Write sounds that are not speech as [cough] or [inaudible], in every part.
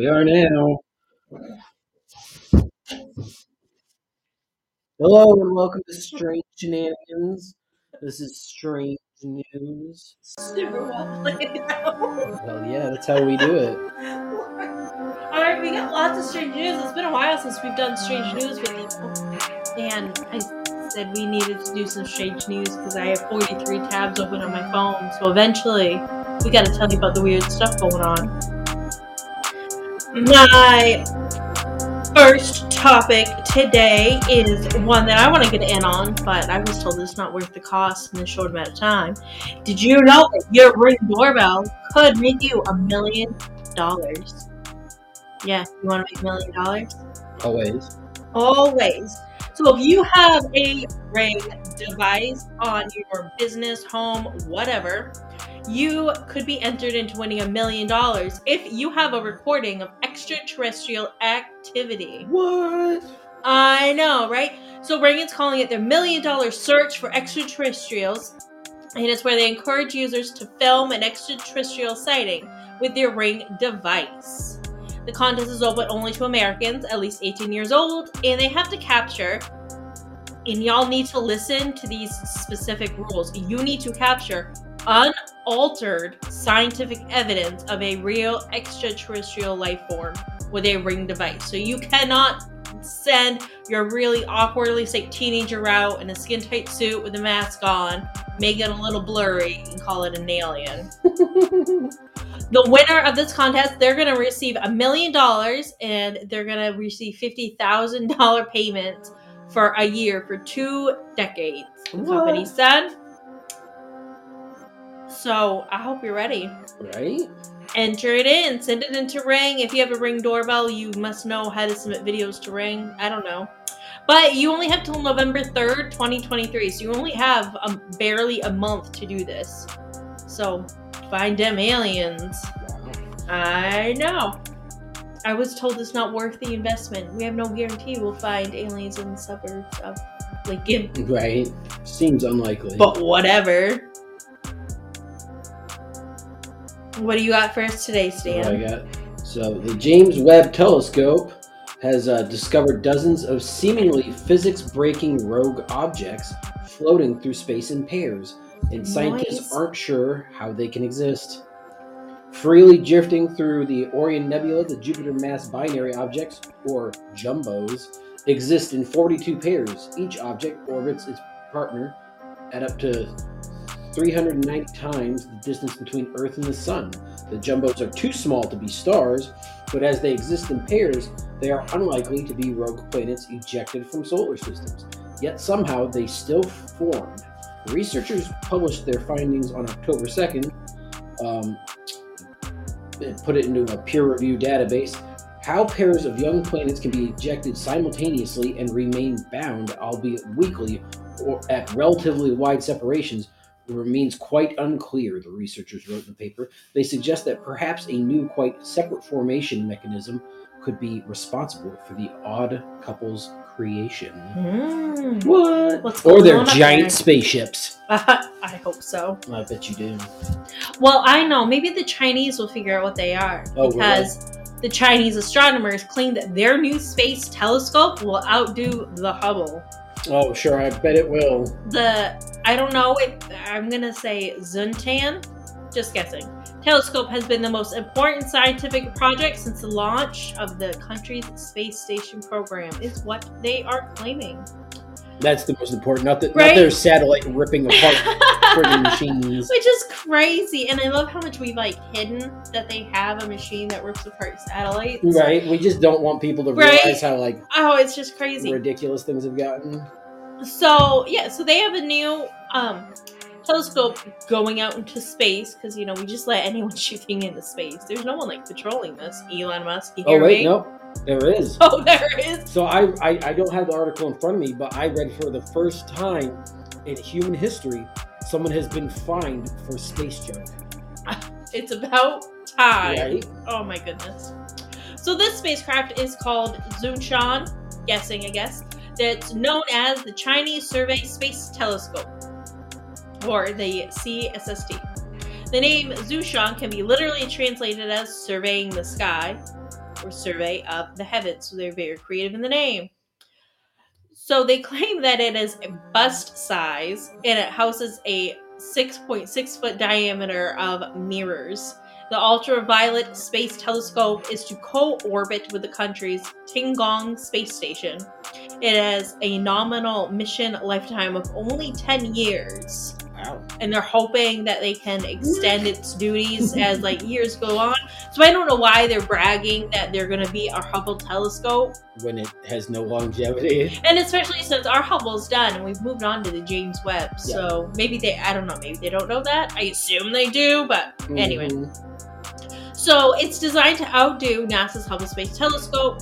We are now. Hello and welcome to Strange Shenanigans. This is Strange News. Super well played out. Well, yeah, that's how we do it. Alright, we got lots of strange news. It's been a while since we've done strange news with people. And I said we needed to do some strange news because I have 43 tabs open on my phone. So eventually, we got to tell you about the weird stuff going on. My first topic today is one that I want to get in on, but I was told it's not worth the cost in a short amount of time. Did you know that your ring doorbell could make you a million dollars? Yeah, you want to make a million dollars? Always. Always. So if you have a ring device on your business, home, whatever, you could be entered into winning a million dollars if you have a recording of extraterrestrial activity. What? I know, right? So Reagan's calling it their million dollar search for extraterrestrials. And it's where they encourage users to film an extraterrestrial sighting with their ring device. The contest is open only to Americans, at least 18 years old, and they have to capture, and y'all need to listen to these specific rules. You need to capture unaltered scientific evidence of a real extraterrestrial life form with a ring device. So you cannot send your really awkwardly sick teenager out in a skin tight suit with a mask on, make it a little blurry, and call it an alien. [laughs] the winner of this contest, they're going to receive a million dollars and they're going to receive $50,000 payment for a year for two decades. The company said. So I hope you're ready. Right? Enter it in, send it into Ring. If you have a Ring doorbell, you must know how to submit videos to Ring. I don't know. But you only have till November 3rd, 2023. So you only have um, barely a month to do this. So find them aliens. I know. I was told it's not worth the investment. We have no guarantee we'll find aliens in the suburbs of Lincoln. Right? Seems unlikely. But whatever. What do you got for us today, That's what I got. So the James Webb Telescope has uh, discovered dozens of seemingly physics-breaking rogue objects floating through space in pairs, and scientists Nice. aren't sure how they can exist. Freely drifting through the Orion Nebula, the Jupiter Mass Binary Objects, or JUMBOs, exist in 42 pairs. Each object orbits its partner at up to 390 times the distance between Earth and the Sun. The jumbos are too small to be stars, but as they exist in pairs, they are unlikely to be rogue planets ejected from solar systems. Yet somehow they still formed. Researchers published their findings on October 2nd, um, and put it into a peer reviewed database. How pairs of young planets can be ejected simultaneously and remain bound, albeit weakly, or at relatively wide separations, remains quite unclear, the researchers wrote in the paper. They suggest that perhaps a new, quite separate formation mechanism could be responsible for the odd couple's creation. Mm. What? What's Or their giant there? spaceships. [laughs] I hope so. I bet you do. Well, I know. Maybe the Chinese will figure out what they are Oh, because the Chinese astronomers claim that their new space telescope will outdo the Hubble. Oh, sure, I bet it will. The I don't know if I'm gonna say Zuntan. Just guessing. Telescope has been the most important scientific project since the launch of the country's space station program. Is what they are claiming. That's the most important. Not, that, Right? not their satellite ripping apart [laughs] friggin' machines. Which is crazy, and I love how much we've like hidden that they have a machine that rips apart satellites. Right? We just don't want people to Right? realize how like Oh, it's just crazy. ridiculous things have gotten. So yeah, so they have a new um telescope going out into space because you know we just let anyone [laughs] shooting into space. There's no one like patrolling this. Elon Musk, Oh wait, me? no, there is. [laughs] Oh, there is. So I, I I don't have the article in front of me, but I read for the first time in human history someone has been fined for space junk. [laughs] It's about time. Right? Oh my goodness. So this spacecraft is called Zunshan, guessing I guess. That's known as the Chinese Survey Space Telescope, or the CSST. The name Zushan can be literally translated as surveying the sky. or survey of the heavens. So they're very creative in the name. So they claim that it is bust size and it houses a 6.6 foot diameter of mirrors. The ultraviolet space telescope is to co orbit with the country's Tiangong space station. It has a nominal mission lifetime of only 10 years. Wow. And they're hoping that they can extend its duties as like [laughs] years go on. So I don't know why they're bragging that they're going to be our Hubble telescope, When it has no longevity. and especially since our Hubble's done and we've moved on to the James Webb. So maybe they, I don't know, maybe they don't know that. I assume they do, but Anyway. Mhm. So it's designed to outdo NASA's Hubble Space Telescope,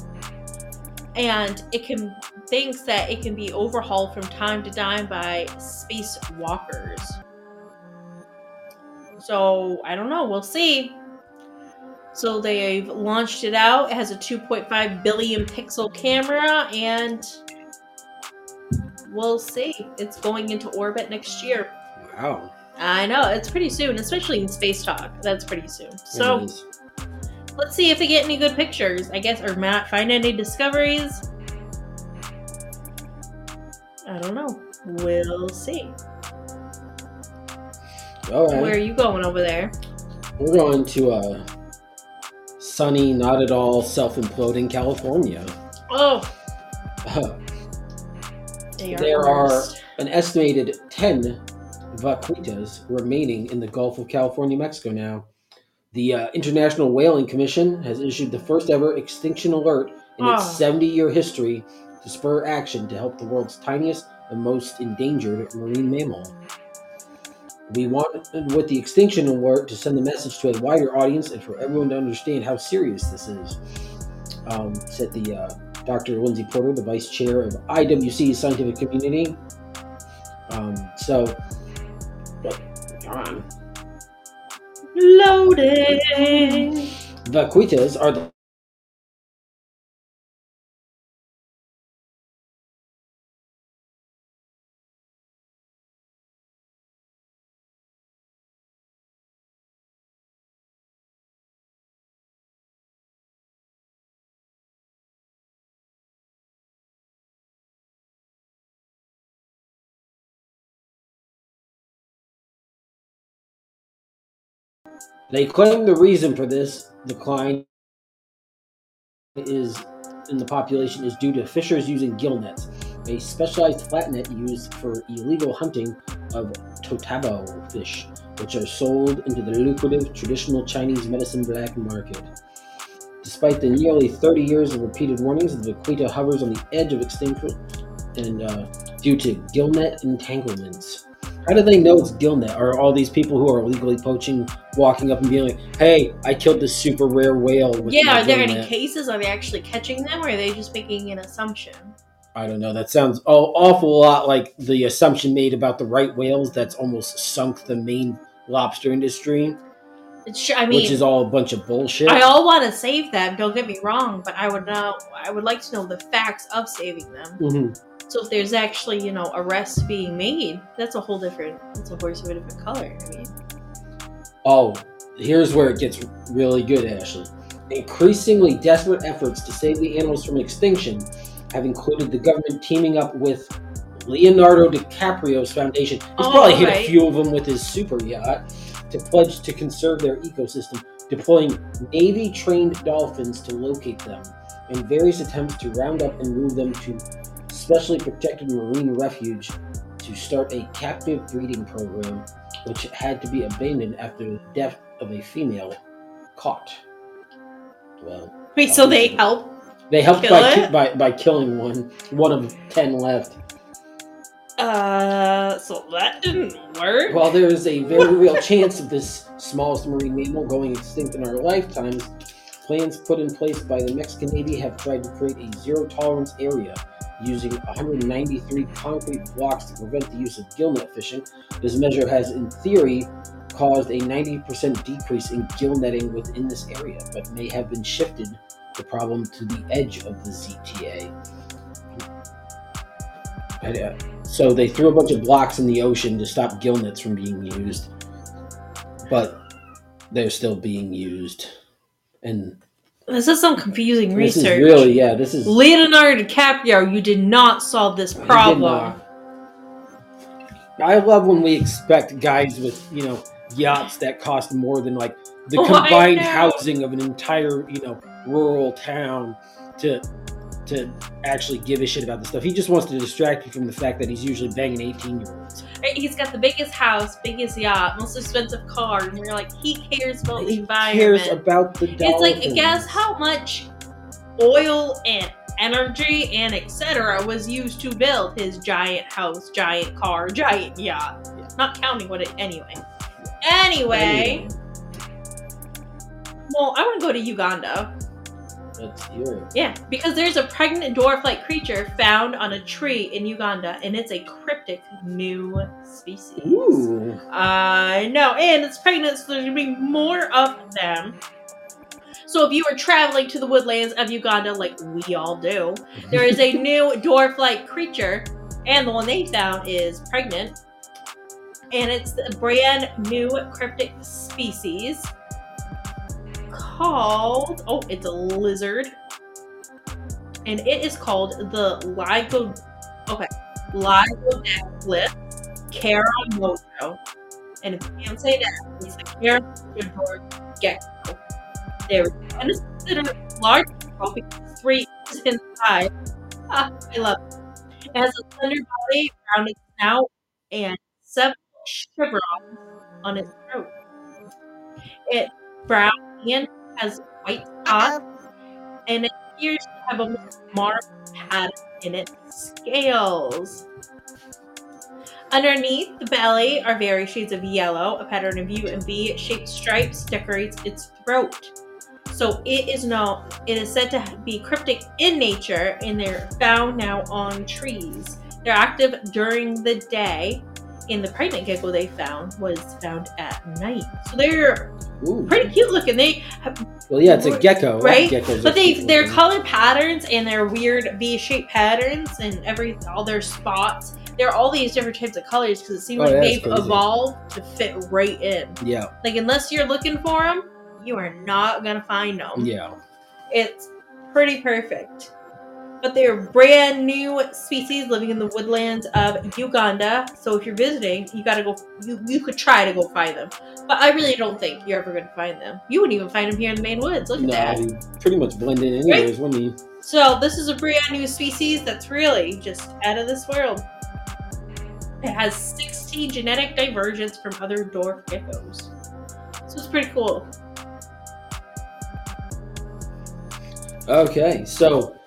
and it can thinks that it can be overhauled from time to time by space walkers. So I don't know. We'll see. So they've launched it out. It has a 2.5 billion pixel camera, and we'll see. It's going into orbit next year. Wow. I know it's pretty soon, especially in space talk. That's pretty soon. So. Let's see if we get any good pictures, I guess, or not find any discoveries. I don't know. We'll see. all right. Where are you going over there? We're going to uh, sunny, not at all self-imploding California. Oh. [laughs] There are- An estimated 10 vaquitas remaining in the Gulf of California, Mexico now. The uh, International Whaling Commission has issued the first ever extinction alert in its Oh. 70 year history to spur action to help the world's tiniest and most endangered marine mammal. We want, with the extinction alert, to send the message to a wider audience and for everyone to understand how serious this is, um, said the uh, Dr. Lindsay Porter, the vice chair of IWC's scientific community. Um, so, come on. Loading. Vaquitas are the They claim the reason for this decline is in the population is due to fishers using gill nets, a specialized flat net used for illegal hunting of totoaba fish, which are sold into the lucrative traditional Chinese medicine black market. Despite the nearly 30 years of repeated warnings, the vaquita hovers on the edge of extinction and uh, due to gill net entanglements. How do they know it's gill net? Are all these people who are illegally poaching walking up and being like, "Hey, I killed this super rare whale"? With Yeah, are there any cases? Are they actually catching them, or are they just making an assumption? I don't know. That sounds an awful lot like the assumption made about the right whales that's almost sunk the Maine lobster industry, I mean, which is all a bunch of bullshit. I all want to save them. Don't get me wrong, but I would know. I would like to know the facts of saving them. Mhm. So if there's actually, you know, arrests being made, that's a whole different. That's a horse of a different color. I mean, Oh, here's where it gets really good, Ashley. Increasingly desperate efforts to save the animals from extinction have included the government teaming up with Leonardo DiCaprio's foundation. He's Oh, probably hit right. a few of them with his super yacht to pledge to conserve their ecosystem, deploying Navy trained dolphins to locate them, and various attempts to round up and move them to specially protected marine refuge to start a captive breeding program, which had to be abandoned after the death of a female caught. Well, wait. So they help? they helped by, ki- by by killing one, one of ten left. Uh, so that didn't work. While there is a very real [laughs] chance of this smallest marine mammal going extinct in our lifetimes, plans put in place by the Mexican Navy have tried to create a zero tolerance area using 193 concrete blocks to prevent the use of gillnet fishing. This measure has, in theory, caused a 90% decrease in gill netting within this area, but may have been shifted the problem to the edge of the ZTA. Uh, so they threw a bunch of blocks in the ocean to stop gill nets from being used, but they're still being used. And This is some confusing This is research. really, yeah, this is. Leonardo DiCaprio, you did not solve this problem. I love when we expect guys with, you know, yachts that cost more than like the Oh, combined know. housing of an entire, you know, rural town to to actually give a shit about this stuff. He just wants to distract you from the fact that he's usually banging 18 year olds. He's got the biggest house, biggest yacht, most expensive car, and you're like, he cares about the He environment. cares about the dollar. it's like, things. guess how much oil and energy and etc. was used to build his giant house, giant car, giant yacht. Yeah. Not counting what it anyway. Anyway, well, I want to go to Uganda. Hear it. Yeah, because there's a pregnant dwarf-like creature found on a tree in Uganda, and it's a cryptic new species. Ooh. I know, and it's pregnant, so there's gonna be more of them. So if you are traveling to the woodlands of Uganda, like we all do, there is a [laughs] new dwarf-like creature, and the one they found is pregnant, and it's a brand new cryptic species called oh, it's a lizard, and it is called the Ligo. Okay, Lygodactylus caramoto. And if you can't say that, it's the caramoto gecko. There, and it's considered large because three inches in size. Ah, I love it. It has a slender body, rounded snout, and seven chevrons on its throat. It brown and has white spots, and it appears to have a marked pattern in its scales. Underneath the belly are various shades of yellow. A pattern of U and V shaped stripes decorates its throat. So it is known. It is said to be cryptic in nature, and they're found now on trees. They're active during the day, and the pregnant gecko they found was found at night. So they're Ooh. pretty cute looking. They Well, yeah, it's a gecko. Right? Geckos but they their looking. color patterns and their weird V-shaped patterns and every all their spots. There are all these different types of colors because it seems Oh, like they've crazy. evolved to fit right in. Yeah, Like unless you're looking for them, you are not gonna find them. yeah. It's pretty perfect. But they're brand new species living in the woodlands of Uganda. So if you're visiting, you gotta go. You, you could try to go find them, but I really don't think you're ever gonna find them. You wouldn't even find them here in the main woods. Look at No, that. he pretty much blend in anyways, wouldn't he? So this is a brand new species that's really just out of this world. It has 16 genetic divergence from other dwarf geckos. So it's pretty cool. Okay, so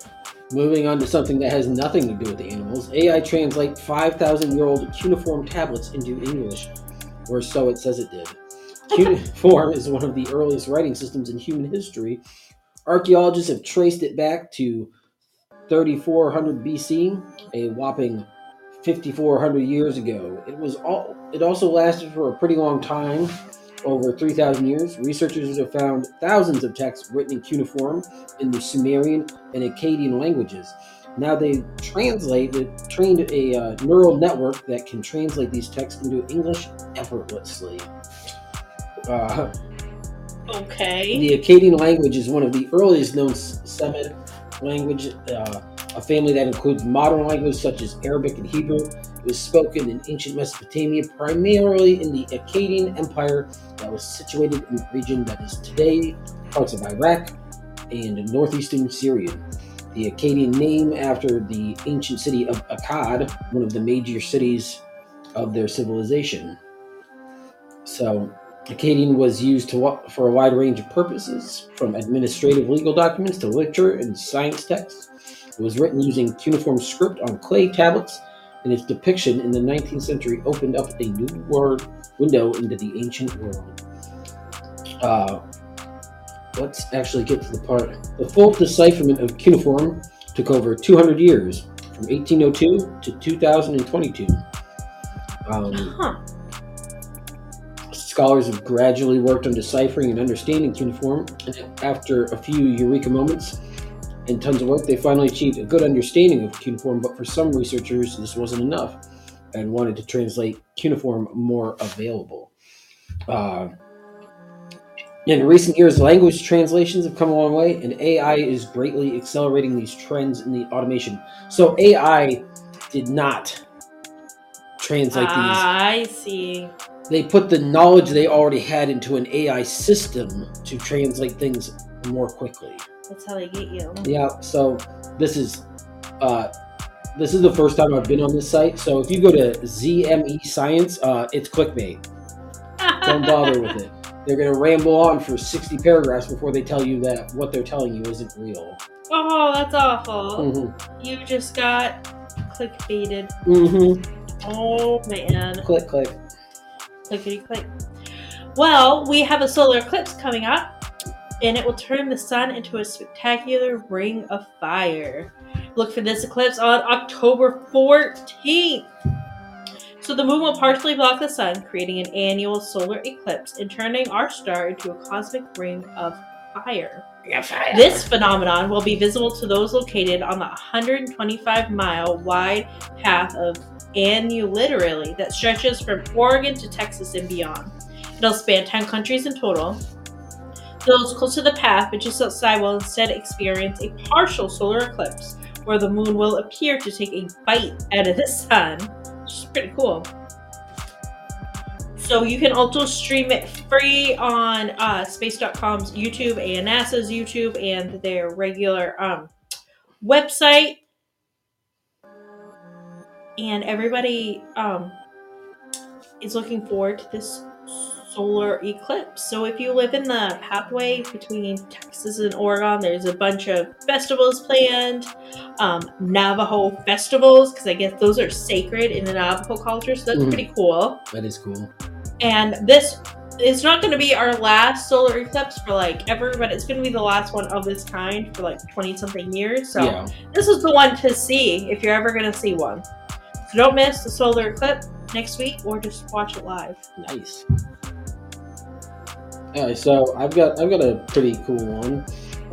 moving on to something that has nothing to do with the animals. AI translate 5,000 year old cuneiform tablets into English, or so it says it did. [laughs] Cuneiform is one of the earliest writing systems in human history. Archaeologists have traced it back to 3400 BC, a whopping 5400 years ago. It was all it also lasted for a pretty long time, over 3000 years. Researchers have found thousands of texts written in cuneiform in the Sumerian and Akkadian languages. Now they translate, they trained a uh, neural network that can translate these texts into English effortlessly. Uh, Okay. the Akkadian language is one of the earliest known Semitic language, uh, a family that includes modern languages such as Arabic and Hebrew. It was spoken in ancient Mesopotamia, primarily in the Akkadian Empire that was situated in the region that is today parts of Iraq and northeastern Syria. The Akkadian name after the ancient city of Akkad, one of the major cities of their civilization. So, Akkadian was used to, for a wide range of purposes, from administrative legal documents to literature and science texts. It was written using cuneiform script on clay tablets, and its depiction in the 19th century opened up a new word window into the ancient world. Uh, let's actually get to the part. The full decipherment of cuneiform took over 200 years, from 1802 to 2022. Um, Huh. Scholars have gradually worked on deciphering and understanding cuneiform, and after a few eureka moments and tons of work, they finally achieved a good understanding of cuneiform. But for some researchers, this wasn't enough and wanted to translate cuneiform more available. Uh, In recent years, language translations have come a long way, and AI is greatly accelerating these trends in the automation. So AI did not translate these. I see. They put the knowledge they already had into an AI system to translate things more quickly. That's how they get you. Yeah, so this is uh, this is the first time I've been on this site. So if you go to ZME Science, uh, it's clickbait. Don't bother with it. [laughs] They're gonna ramble on for 60 paragraphs before they tell you that what they're telling you isn't real. Oh, that's awful. Mm-hmm. You just got clickbaited. Mm-hmm. Oh man. Click, click. Clickety click. Well, we have a solar eclipse coming up, and it will turn the sun into a spectacular ring of fire. Look for this eclipse on October 14th. So the moon will partially block the sun, creating an annual solar eclipse and turning our star into a cosmic ring of fire. This phenomenon will be visible to those located on the 125 mile wide path of annularity that stretches from Oregon to Texas and beyond. It'll span 10 countries in total. Those close to the path, but just outside, will instead experience a partial solar eclipse where the moon will appear to take a bite out of the sun, which is pretty cool. So you can also stream it free on uh, Space.com's YouTube and NASA's YouTube and their regular um, website. And everybody um, is looking forward to this solar eclipse. So if you live in the pathway between Texas and Oregon, there's a bunch of festivals planned, um, Navajo festivals, because I guess those are sacred in the Navajo culture. So that's Mhm. pretty cool. That is cool. And this is not going to be our last solar eclipse for like ever, but it's going to be the last one of this kind for like 20 something years. So Yeah. this is the one to see if you're ever going to see one. So don't miss the solar eclipse next week or just watch it live. Nice. All right, so I've got I've got a pretty cool one.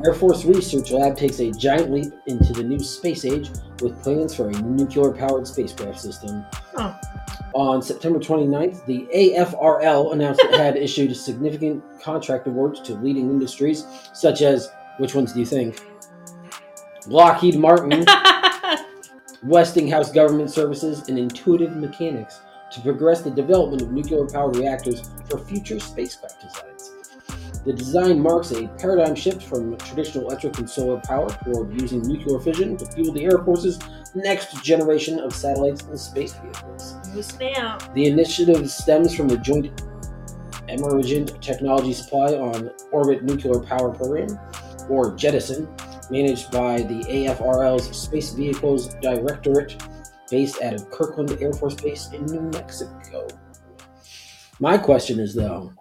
Air Force Research Lab takes a giant leap into the new space age with plans for a nuclear-powered spacecraft system. On September 29th, the AFRL announced it had [laughs] issued significant contract awards to leading industries such as which ones do you think? Lockheed Martin, [laughs] Westinghouse Government Services, and Intuitive Machines to progress the development of nuclear powered reactors for future spacecraft designs. The design marks a paradigm shift from traditional electric and solar power toward using nuclear fission to fuel the Air Force's next generation of satellites and space vehicles. The initiative stems from the Joint Emergent Technology Supply on Orbit Nuclear Power Program, or JETSON, managed by the AFRL's Space Vehicles Directorate, based out of Kirtland Air Force Base in New Mexico. My question is though,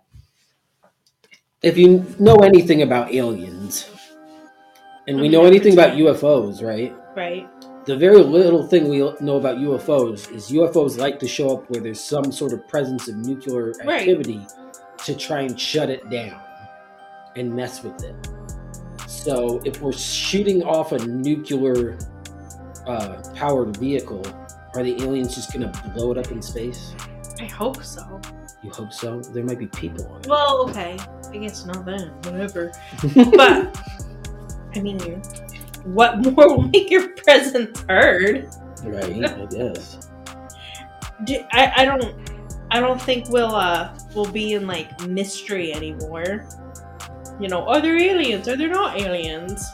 if you know anything about aliens, and we know anything about UFOs, right? Right. The very little thing we know about UFOs is UFOs like to show up where there's some sort of presence of nuclear Right. activity to try and shut it down and mess with it. So if we're shooting off a nuclear uh, powered vehicle, are the aliens just gonna blow it up in space? I hope so. You hope so. There might be people on it. Well, okay. I guess not then. Whatever. [laughs] But, I mean, what more [laughs] will make your presence heard? right, I guess. Do, I, I don't I don't think we'll uh we'll be in like mystery anymore. You know, are there aliens? Are there not aliens?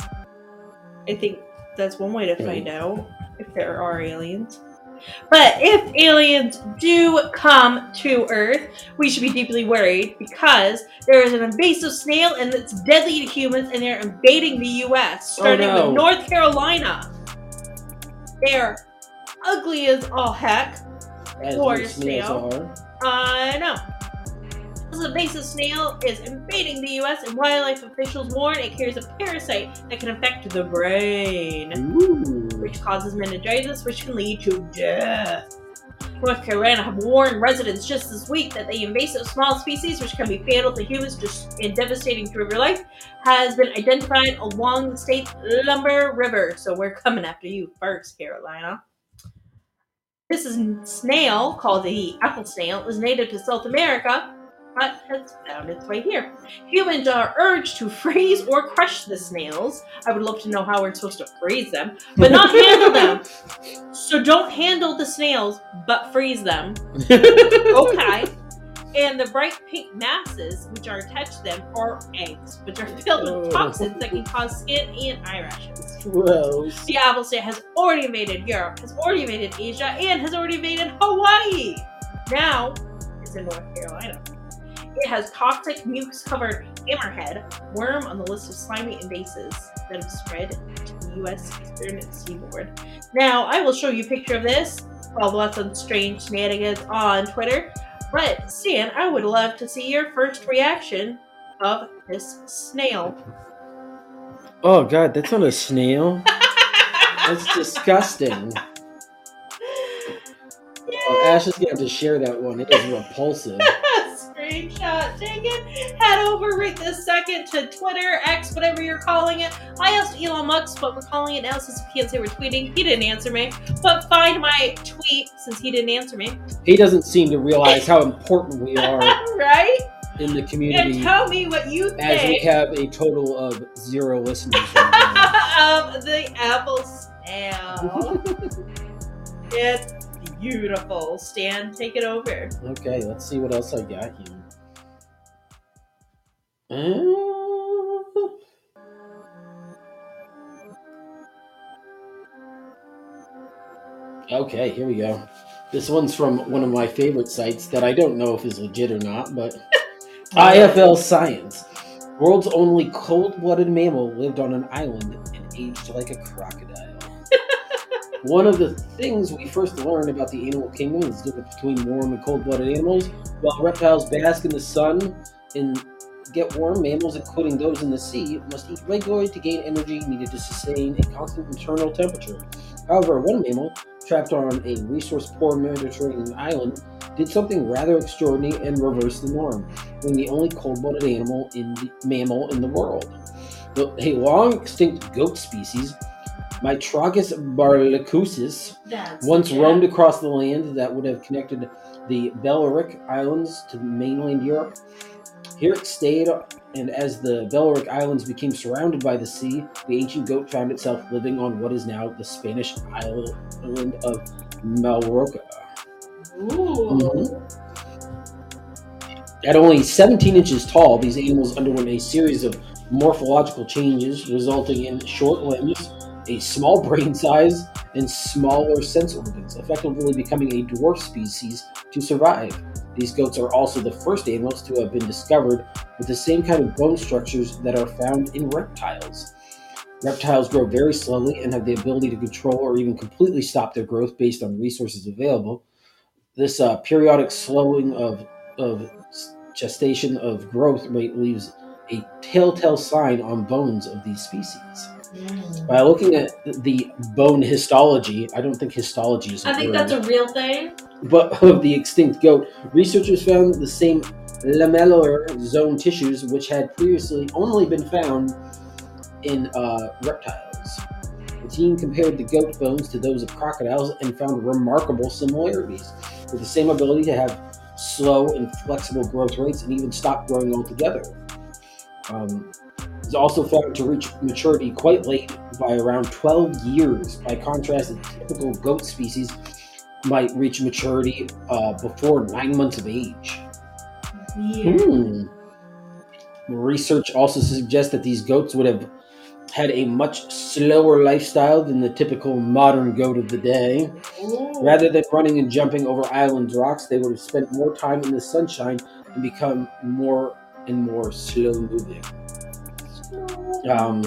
I think that's one way to find out if there are aliens. But if aliens do come to Earth, we should be deeply worried because there is an invasive snail and it's deadly to humans and they're invading the US, oh, starting no. with North Carolina. They're ugly as all heck. As Or most snails are. I know. This invasive snail is invading the US, and wildlife officials warn it carries a parasite that can affect the brain, Ooh. which causes meningitis, which can lead to death. North Carolina have warned residents just this week that the invasive small species, which can be fatal to humans and devastating to river life, has been identified along the state's Lumber River. So we're coming after you first, Carolina. This is snail called the apple snail is native to South America but has found its way here. Humans are urged to freeze or crush the snails. I would love to know how we're supposed to freeze them, but not handle them. [laughs] So don't handle the snails, but freeze them. [laughs] Okay. And the bright pink masses which are attached to them are eggs, which are filled with oh. toxins that can cause skin and eye rashes. Gross. The apple state has already invaded Europe, has already invaded Asia, and has already invaded Hawaii. Now it's in North Carolina. It has toxic mucus covered hammerhead worm on the list of slimy invasives that have spread to the U.S. eastern seaboard. Now I will show you a picture of this. Follow us on Strange Shenanigans on Twitter. But Stan, I would love to see your first reaction of this snail. Oh god, that's not a snail. [laughs] That's disgusting. Oh, Ash is have to share that one. It is repulsive. [laughs] Screenshot taken. Head over right this second to Twitter, X, whatever you're calling it. I asked Elon Musk what we're calling it now since we can't say we're tweeting. He didn't answer me. But find my tweet since he didn't answer me. He doesn't seem to realize how important we are [laughs] right? in the community. And tell me what you think. as we have a total of zero listeners. [laughs] Of the apple snail. [laughs] it's beautiful. Stan, take it over. okay, let's see what else I got here. Uh, Okay, here we go. This one's from one of my favorite sites that I don't know if is legit or not, but [laughs] IFL Science. World's only cold blooded mammal lived on an island and aged like a crocodile. One of the things we first learn about the animal kingdom is the difference between warm and cold blooded animals. While reptiles bask in the sun and get warm, mammals, including those in the sea, must eat regularly to gain energy needed to sustain a constant internal temperature. However, one mammal, trapped on a resource poor Mediterranean island, did something rather extraordinary and reversed the norm, being the only cold blooded animal in the, mammal in the world. A long extinct goat species, Myotragus balearicus, That's once yeah. roamed across the land that would have connected the Balearic Islands to mainland Europe. Here it stayed, and as the Balearic Islands became surrounded by the sea, the ancient goat found itself living on what is now the Spanish island of Mallorca. Ooh. Mhm. At only 17 inches tall, these animals underwent a series of morphological changes, resulting in short limbs, a small brain size, and smaller sense organs, effectively becoming a dwarf species to survive. These goats are also the first animals to have been discovered with the same kind of bone structures that are found in reptiles. Reptiles grow very slowly and have the ability to control or even completely stop their growth based on resources available. This uh, periodic slowing of, of gestation of growth rate leaves a telltale sign on bones of these species. By looking at the bone histology, I don't think histology is a I think that's a real thing. but of the extinct goat, researchers found the same lamellar zone tissues which had previously only been found in uh, reptiles. The team compared the goat bones to those of crocodiles and found remarkable similarities, with the same ability to have slow and flexible growth rates and even stop growing altogether. Um, it's also found to reach maturity quite late by around 12 years. By contrast, the typical goat species might reach maturity uh, before nine months of age. Weird. Hmm. Research also suggests that these goats would have had a much slower lifestyle than the typical modern goat of the day. Ooh. Rather than running and jumping over island rocks, they would have spent more time in the sunshine and become more and more slow moving. Um,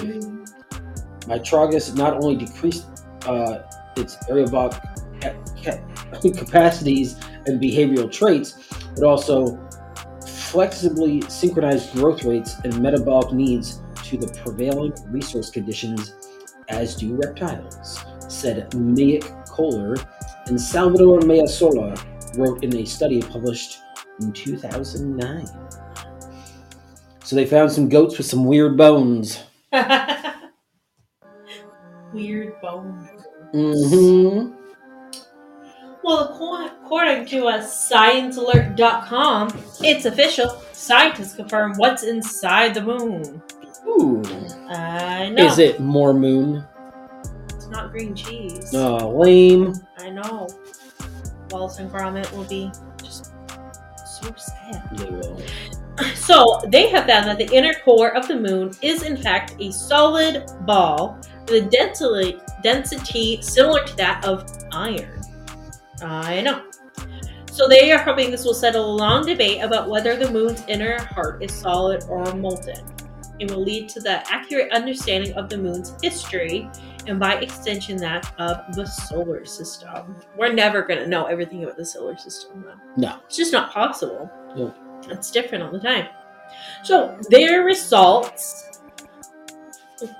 Myotragus not only decreased uh, its aerobic ca- ca- [laughs] capacities and behavioral traits, but also flexibly synchronized growth rates and metabolic needs to the prevailing resource conditions, as do reptiles, said Meike Kohler and Salvador Moyà-Solà wrote in a study published in 2009. So they found some goats with some weird bones. [laughs] Weird bone. Mm-hmm. Well, According to a ScienceAlert.com, it's official. Scientists confirm what's inside the moon. Ooh. I know. Is it more moon? It's not green cheese. Oh, lame. I know. Wallace and Gromit will be just so sad. They will. So they have found that the inner core of the moon is in fact a solid ball with a density, density similar to that of iron. I know. So they are hoping this will settle a long debate about whether the moon's inner heart is solid or molten. It will lead to the accurate understanding of the moon's history and by extension that of the solar system. We're never going to know everything about the solar system though. No. It's just not possible. No. It's different all the time. So their results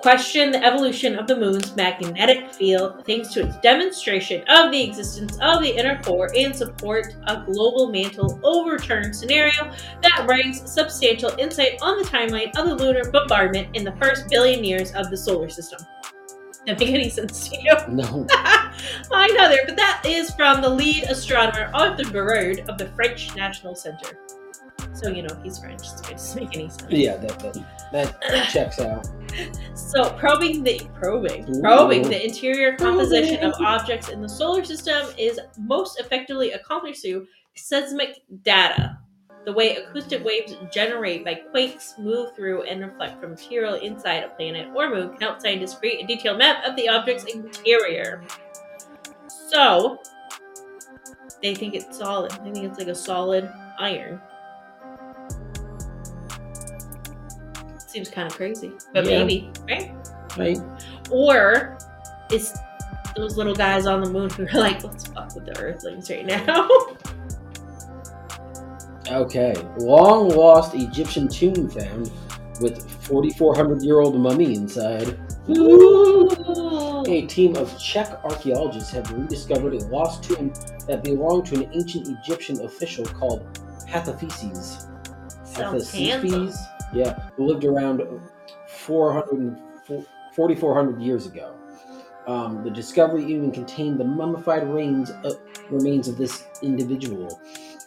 question the evolution of the moon's magnetic field thanks to its demonstration of the existence of the inner core and support a global mantle overturn scenario that brings substantial insight on the timeline of the lunar bombardment in the first billion years of the solar system. That make any sense to you? No. [laughs] I know there, but that is from the lead astronomer Arthur Briaud of the French National Center. So you know he's French, so it doesn't make any sense. Yeah, that that, that [coughs] checks out. So probing the probing Ooh. probing the interior composition of objects in the solar system is most effectively accomplished through seismic data. The way acoustic waves generate by quakes move through and reflect from material inside a planet or moon can help scientists create a detailed map of the object's interior. So they think it's solid. They think it's like a solid iron. Seems kind of crazy, but Yeah. maybe, right? Right? Or it's those little guys on the moon who are like, let's fuck with the Earthlings right now. [laughs] Okay. Long lost Egyptian tomb found with 4,400 year old mummy inside. A team of Czech archaeologists have rediscovered a lost tomb that belonged to an ancient Egyptian official called Hathapheses. Sounds. Yeah, who lived around 400 4,400 years ago. Um, the discovery even contained the mummified remains, uh, remains of this individual.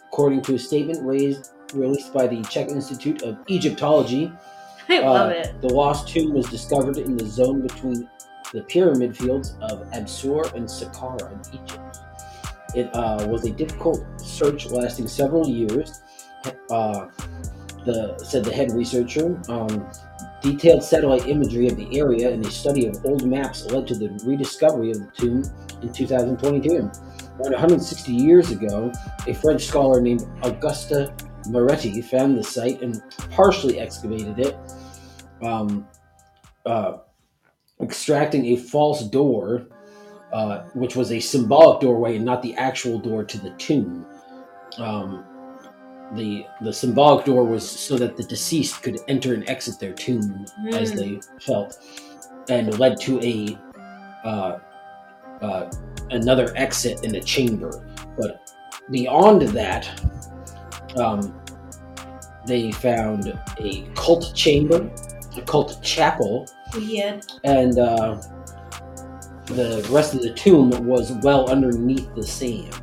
According to a statement raised, released by the Czech Institute of Egyptology, [laughs] I love uh, it. the lost tomb was discovered in the zone between the pyramid fields of Abusir and Saqqara in Egypt. It uh, was a difficult search lasting several years, uh, the, said the head researcher. Um, detailed satellite imagery of the area and a study of old maps led to the rediscovery of the tomb in 2022. Around 160 years ago, a French scholar named Auguste Mariette found the site and partially excavated it, um, uh, extracting a false door, uh, which was a symbolic doorway and not the actual door to the tomb. Um, the the symbolic door was so that the deceased could enter and exit their tomb as Hmm. they felt, and led to a uh, uh, another exit in the chamber. But beyond that, um, they found a cult chamber, a cult chapel, Weird. and uh, the rest of the tomb was well underneath the sand.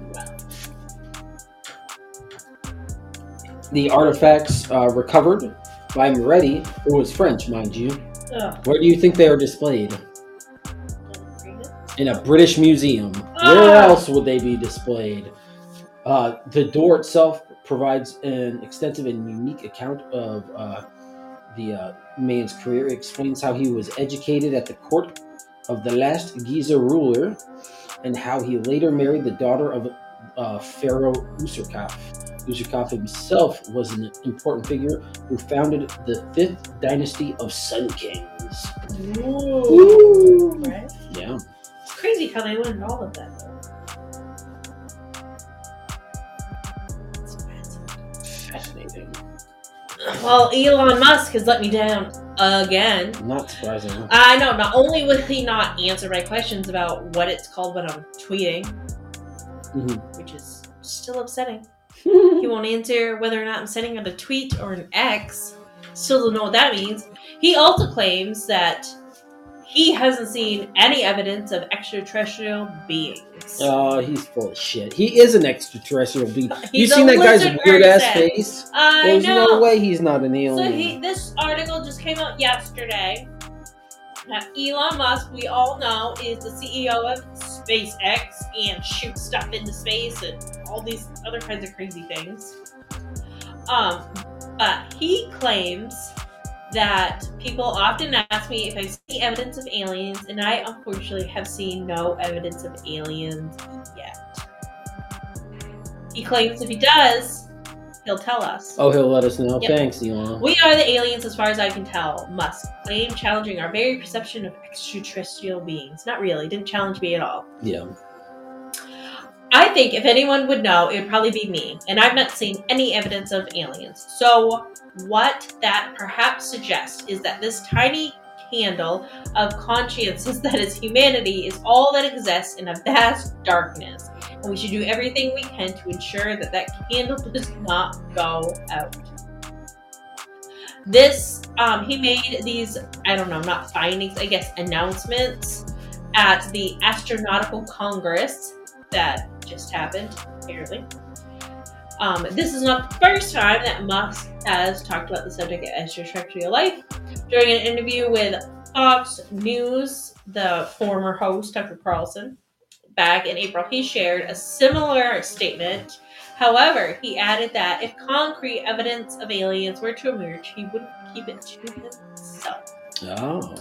The artifacts uh, recovered by Mariette, who was French, mind you. Ugh. Where do you think they are displayed? In a British museum. Where Ah! else would they be displayed? Uh, the door itself provides an extensive and unique account of uh, the uh, man's career. It explains how he was educated at the court of the last Giza ruler and how he later married the daughter of uh, Pharaoh Userkaf. Userkaf himself was an important figure who founded the fifth dynasty of Sun Kings. Ooh. Right? Yeah. It's crazy how they learned all of that. though. Fascinating. Fascinating. Well, Elon Musk has let me down again. Not surprising. I know. Not only will he not answer my questions about what it's called when I'm tweeting, Mhm. which is still upsetting. He won't answer whether or not I'm sending out a tweet or an X. Still don't know what that means. He also claims that he hasn't seen any evidence of extraterrestrial beings. Oh, he's full of shit. He is an extraterrestrial being. you seen that guy's weird ass face? I There's know. no way he's not an So alien. he, this article just came out yesterday. Now, Elon Musk, we all know, is the CEO of SpaceX and shoot stuff into space and all these other kinds of crazy things. Um, but he claims that people often ask me if I see evidence of aliens, and I unfortunately have seen no evidence of aliens yet. He claims if he does, he'll tell us. oh, he'll let us know. Yep. Thanks, Elon. We are the aliens as far as I can tell. Musk claim challenging our very perception of extraterrestrial beings. Not really, didn't challenge me at all. yeah. I think if anyone would know, it would probably be me, and I've not seen any evidence of aliens. So, what that perhaps suggests is that this tiny candle of consciences [laughs] that is humanity is all that exists in a vast darkness, and we should do everything we can to ensure that that candle [laughs] does not go out. This, um, he made these, I don't know, not findings, I guess, announcements at the Astronautical Congress that just happened, apparently. Um, this is not the first time that Musk has talked about the subject of extraterrestrial life. During an interview with Fox News, the former host, Tucker Carlson, back in April, he shared a similar statement. However, he added that if concrete evidence of aliens were to emerge, he wouldn't keep it to himself. Oh.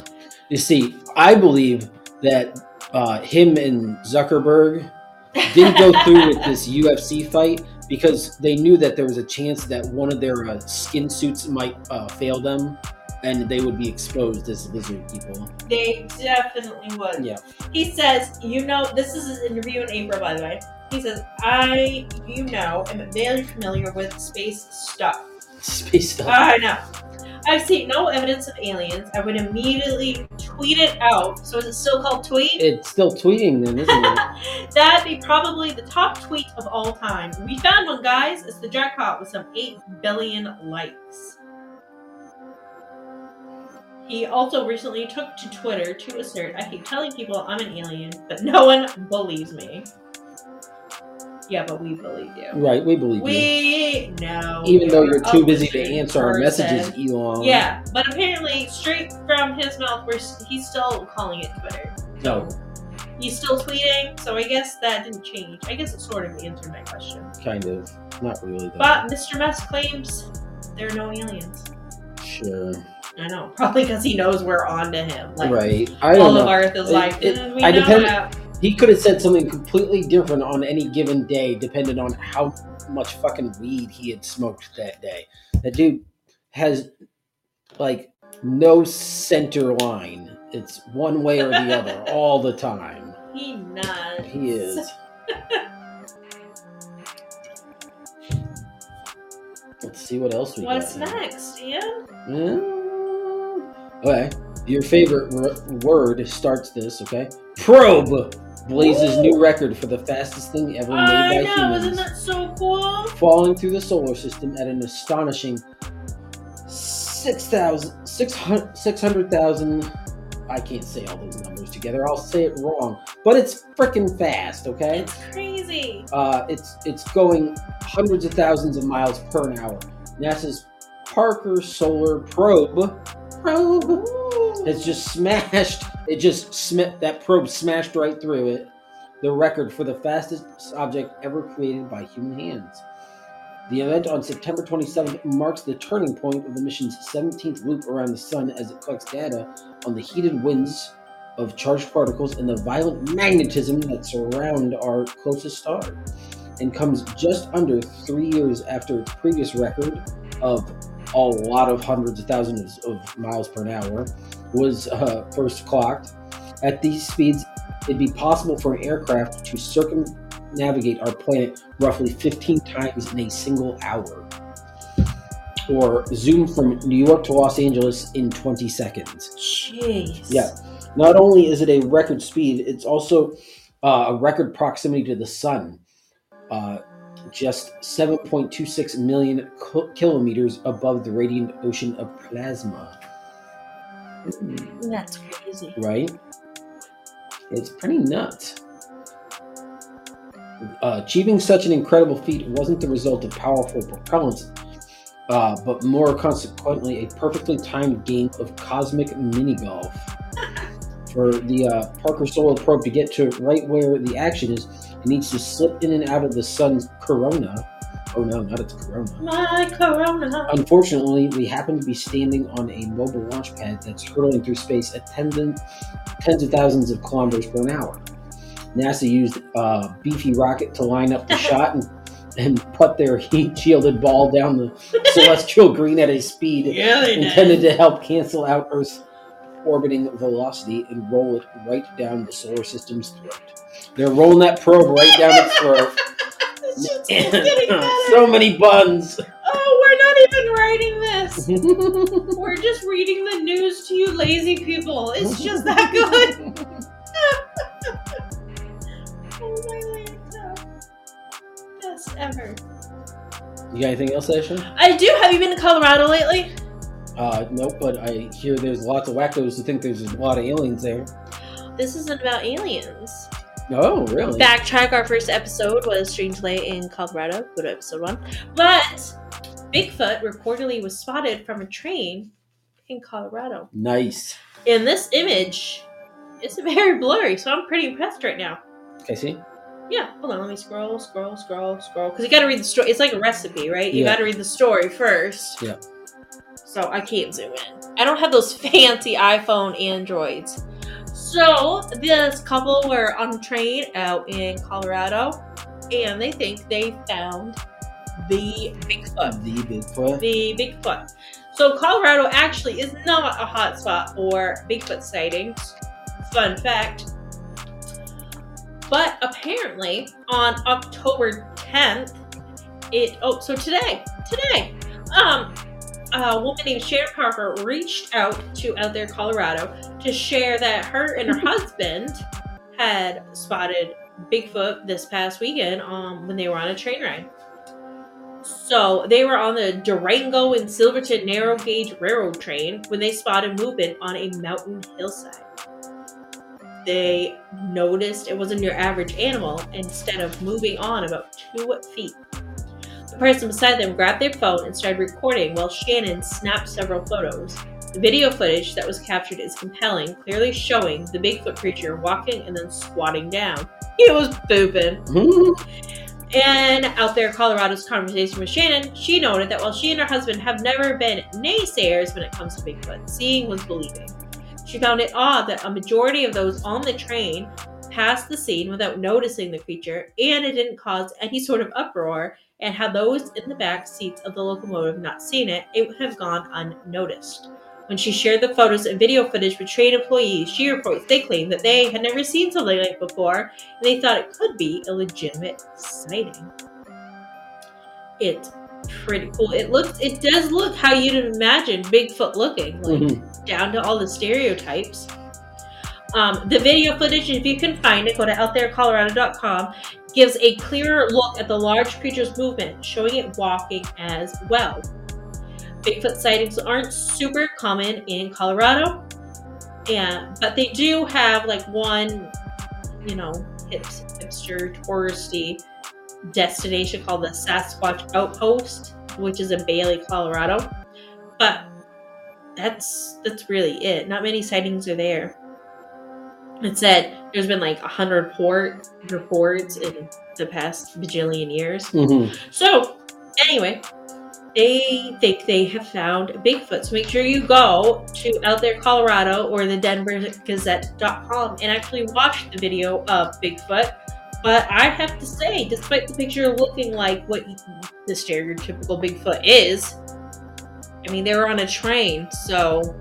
You see, I believe that uh, him and Zuckerberg didn't go [laughs] through with this UFC fight because they knew that there was a chance that one of their uh, skin suits might uh, fail them and they would be exposed as lizard people. They definitely would. Yeah. He says, you know, this is his interview in April, by the way. He says, I, you know, am very familiar with space stuff. Space stuff. I know. I've seen no evidence of aliens. I would immediately tweet it out. So is it still called tweet? it's still tweeting then, isn't it? [laughs] That'd be probably the top tweet of all time. We found one, guys. It's the jackpot with some 8 billion likes. He also recently took to Twitter to assert, I keep telling people I'm an alien, but no one believes me. Yeah, but we believe you. right, we believe you. We know. Even though you're too busy to answer our messages, Elon. Yeah, but apparently, straight from his mouth, we're, he's still calling it Twitter. No, He's still tweeting, so I guess that didn't change. I guess it sort of answered my question. kind of. Not really, though. But Mr. Musk claims there are no aliens. sure. I know, probably because he knows we're on to him. Like, right. I don't all know. of Earth is It- like, it- "Mm, we I know depend- that." He could have said something completely different on any given day, depending on how much fucking weed he had smoked that day. That dude has like no center line. It's one way or the [laughs] other all the time. He nuts. He is. [laughs] Let's see what else we What's got. here. next, Ian? Mm. Okay. Your favorite r- word starts this, okay? Probe blazes Ooh. new record for the fastest thing ever I made by know, humans. isn't that so cool? falling through the solar system at an astonishing 6,000 600 600,000 I can't say all those numbers together. I'll say it wrong, but it's freaking fast, okay? It's crazy. Uh, it's it's going hundreds of thousands of miles per hour. NASA's Parker Solar Probe probe has just smashed. It just sm- that probe smashed right through it. The record for the fastest object ever created by human hands. The event on September 27th marks the turning point of the mission's 17th loop around the sun as it collects data on the heated winds of charged particles and the violent magnetism that surround our closest star, and comes just under three years after its previous record of a lot of hundreds of thousands of miles per hour was uh, first clocked. At these speeds, it'd be possible for an aircraft to circumnavigate our planet roughly 15 times in a single hour, or zoom from New York to Los Angeles in 20 seconds. Jeez. Yeah. Not only is it a record speed, it's also uh, a record proximity to the sun. Uh, just 7.26 million kilometers above the radiant ocean of plasma. Mm, That's crazy. right? It's pretty nuts. Uh, achieving such an incredible feat wasn't the result of powerful propellants, uh, but more consequently, a perfectly timed game of cosmic mini golf. [laughs] For the uh, Parker Solar Probe to get to right where the action is, it needs to slip in and out of the sun's corona. Oh no, not its corona. My corona. Unfortunately, we happen to be standing on a mobile launch pad that's hurtling through space at tens, tens of thousands of kilometers per hour. NASA used a beefy rocket to line up the [laughs] shot and, and put their heat shielded ball down the [laughs] celestial green at a speed Yeah, intended to help cancel out Earth's orbiting velocity and roll it right down the solar system's throat. They're rolling that probe right down its throat. [laughs] This shit's getting [laughs] better. so many buns. Oh, we're not even writing this. [laughs] We're just reading the news to you lazy people. It's just that [laughs] good. Oh my laptop. Best ever. You got anything else, Ashley? I do. Have you been to Colorado lately? Uh, nope, but I hear there's lots of wackos who think there's a lot of aliens there. This isn't about aliens. Oh, really? Backtrack. Our first episode was Strange Lake in Colorado. Go to episode one. But Bigfoot reportedly was spotted from a train in Colorado. nice. In this image, it's very blurry, so I'm pretty impressed right now. Okay, see? Yeah, hold on. Let me scroll, scroll, scroll, scroll. Because you got to read the story. It's like a recipe, right? You Yeah. got to read the story first. Yeah. So I can't zoom in. I don't have those [laughs] fancy iPhone Androids. So this couple were on a train out in Colorado, and they think they found the Bigfoot. The Bigfoot. The Bigfoot. So Colorado actually is not a hotspot for Bigfoot sightings. Fun fact. But apparently on October 10th, it oh so today, today, um a woman named Sharon Parker reached out to out there Colorado to share that her and her husband had spotted Bigfoot this past weekend um, when they were on a train ride. So they were on the Durango and Silverton narrow gauge railroad train when they spotted movement on a mountain hillside. They noticed it wasn't your average animal instead of moving on about two feet. The person beside them grabbed their phone and started recording while Shannon snapped several photos. The video footage that was captured is compelling, clearly showing the Bigfoot creature walking and then squatting down. He was pooping. [laughs] And out there, in Colorado's conversation with Shannon, she noted that while she and her husband have never been naysayers when it comes to Bigfoot, seeing was believing. She found it odd that a majority of those on the train passed the scene without noticing the creature, and it didn't cause any [laughs] sort of uproar. And had those in the back seats of the locomotive not seen it, it would have gone unnoticed. When she shared the photos and video footage with train employees, she reports they claimed that they had never seen something like it before, and they thought it could be a legitimate sighting. It's pretty cool. It looks, it does look how you'd imagine Bigfoot looking, like Mhm. down to all the stereotypes. Um, the video footage, if you can find it, go to outtherecolorado.com, gives a clearer look at the large creature's movement, showing it walking as well. Bigfoot sightings aren't super common in Colorado, and but they do have like one, you know, hip, hipster touristy destination called the Sasquatch Outpost, which is in Bailey, Colorado. But that's that's really it. Not many sightings are there. It said there's been like a hundred report reports in the past bajillion years. Mhm. So, anyway, they think they have found Bigfoot. So make sure you go to Out There Colorado or the DenverGazette.com and actually watch the video of Bigfoot. But I have to say, despite the picture looking like what the stereotypical Bigfoot is, I mean, they were on a train, so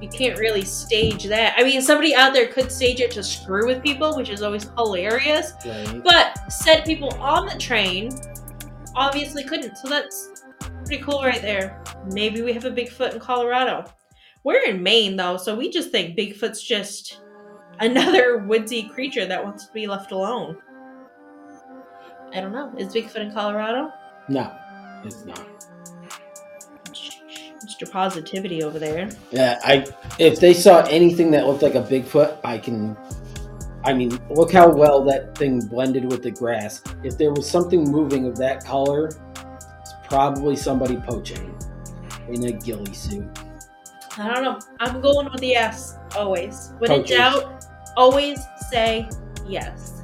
you can't really stage that. I mean, somebody out there could stage it to screw with people, which is always hilarious. Right. But said people on the train obviously couldn't. So that's pretty cool right there. Maybe we have a Bigfoot in Colorado. We're in Maine though, so we just think Bigfoot's just another [laughs] woodsy creature that wants to be left alone. I don't know. Is Bigfoot in Colorado? No, it's not. Mr. Positivity over there. Yeah, I if they saw anything that looked like a Bigfoot, I can. I mean, look how well that thing blended with the grass. If there was something moving of that color, it's probably somebody poaching in a ghillie suit. I don't know. I'm going with the yes, always. When Poachers. in doubt, always say yes.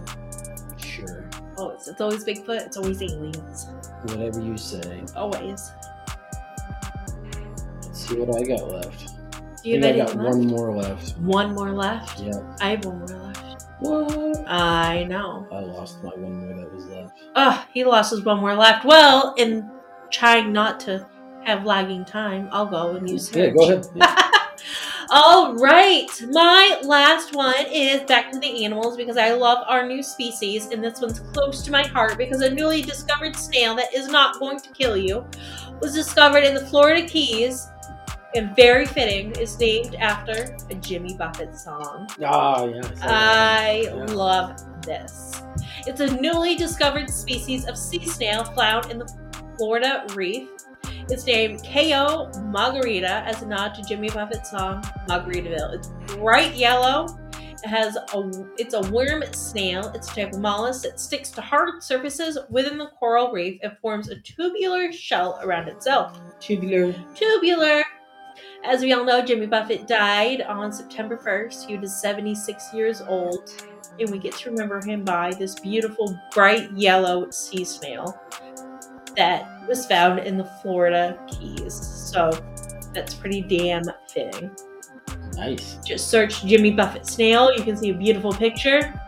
Sure, Always. It's always Bigfoot, it's always aliens. whatever you say. Always. Let's see what I got left. Do you I I got left? one more left. One more left? Yeah. I have one more left. What? I know. I lost my one more that was left. Ugh, he lost his one more left. Well, in trying not to have lagging time, I'll go and use Yeah, search. go ahead. [laughs] All right, my last one is back to the animals because I love our new species, and this one's close to my heart because a newly discovered snail that is not going to kill you was discovered in the Florida Keys, and very fitting, is named after a Jimmy Buffett song. Ah, yeah. I. I Yeah. love this. It's a newly discovered species of sea snail found in the Florida Reef. It's named Cayo margarita as a nod to Jimmy Buffett's song Margaritaville. It's bright yellow. It has a it's a worm snail. It's a type of mollusk that sticks to hard surfaces within the coral reef and forms a tubular shell around itself Tubular. tubular. As we all know, Jimmy Buffett died on September 1st. He was 76 years old, and we get to remember him by this beautiful bright yellow sea snail that was found in the Florida Keys. So that's pretty damn fitting. Nice. Just search Jimmy Buffett snail, you can see a beautiful picture,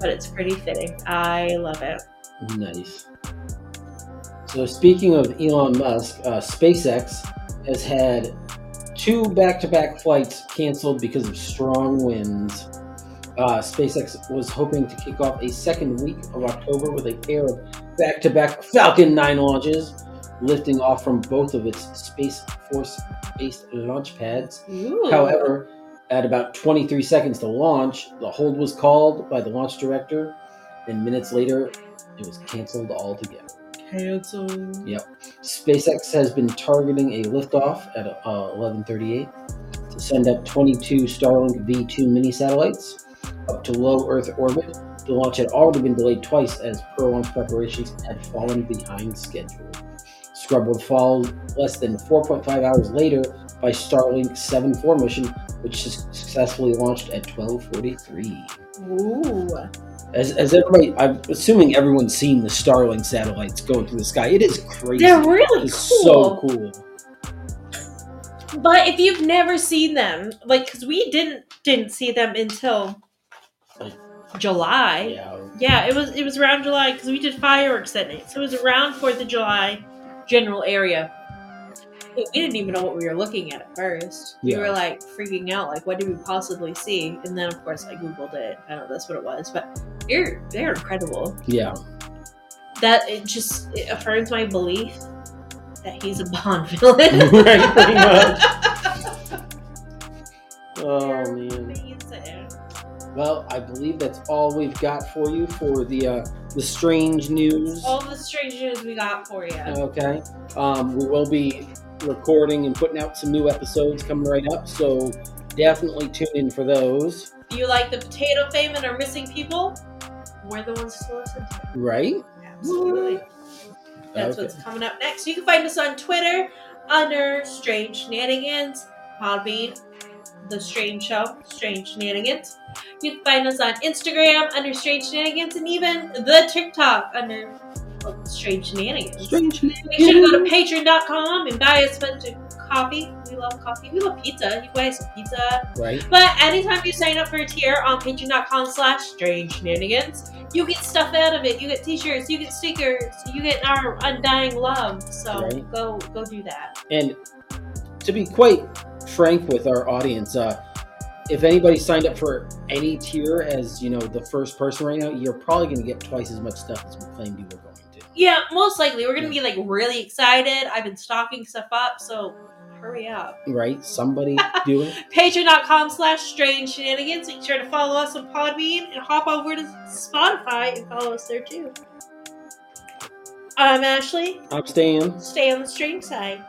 but it's pretty fitting. I love it. Nice. So speaking of Elon Musk, uh, SpaceX has had two back-to-back flights canceled because of strong winds. Uh, SpaceX was hoping to kick off a second week of October with a pair of back-to-back Falcon 9 launches, lifting off from both of its Space Force-based launch pads. Ooh. However, at about 23 seconds to launch, the hold was called by the launch director, and minutes later, it was canceled altogether. cancel. SpaceX has been targeting a liftoff at uh, 11:38 to send up 22 Starlink V2 mini satellites up to low Earth orbit. The launch had already been delayed twice as pro-launch preparations had fallen behind schedule. Scrub would fall less than 4.5 hours later by Starlink 7-4 mission, which is successfully launched at 12:43. Ooh. As, as everybody, I'm assuming everyone's seen the Starlink satellites going through the sky. It is crazy. They're really cool. so cool. But if you've never seen them, like, because we didn't didn't see them until Like- July. Yeah. Yeah, it was it was around July because we did fireworks that night, so it was around Fourth of July, general area. We didn't even know what we were looking at at first. We were like freaking out, like, what did we possibly see? And then, of course, I googled it. I don't know that's what it was, but they're they're incredible. Yeah. That it just it affirms my belief that he's a Bond villain. [laughs] Right, pretty much. [laughs] Oh man. Well, I believe that's all we've got for you for the uh, the strange news. All the strange news we got for you. Okay. Um, we will be recording and putting out some new episodes coming right up, so definitely tune in for those. If you like the potato fame and are missing people, we're the ones to listen to. Right? Absolutely. That's Okay. what's coming up next. You can find us on Twitter under Strange Shenanigans, Podbean, The Strange Show, Strange Shenanigans. You can find us on Instagram under Strange Shenanigans and even the TikTok under well, Strange Shenanigans. Strange Make sure to go to patreon.com and buy us a bunch of coffee. We love coffee. We love pizza. You buy us pizza. Right? But anytime you sign up for a tier on patreon.com slash strange shenanigans, you get stuff out of it. You get t-shirts, you get stickers, you get our undying love. So Right. go go do that. And to be quite frank with our audience, uh, if anybody signed up for any tier as you know the first person right now, you're probably going to get twice as much stuff as we claimed you were going to. Yeah, most likely. We're gonna be like really excited. I've been stocking stuff up, so hurry up. Right? Somebody [laughs] do it. Patreon.com slash strange shenanigans. Make sure to follow us on Podbean and hop over to Spotify and follow us there too. I'm Ashley. I'm staying. Stay on the strange side.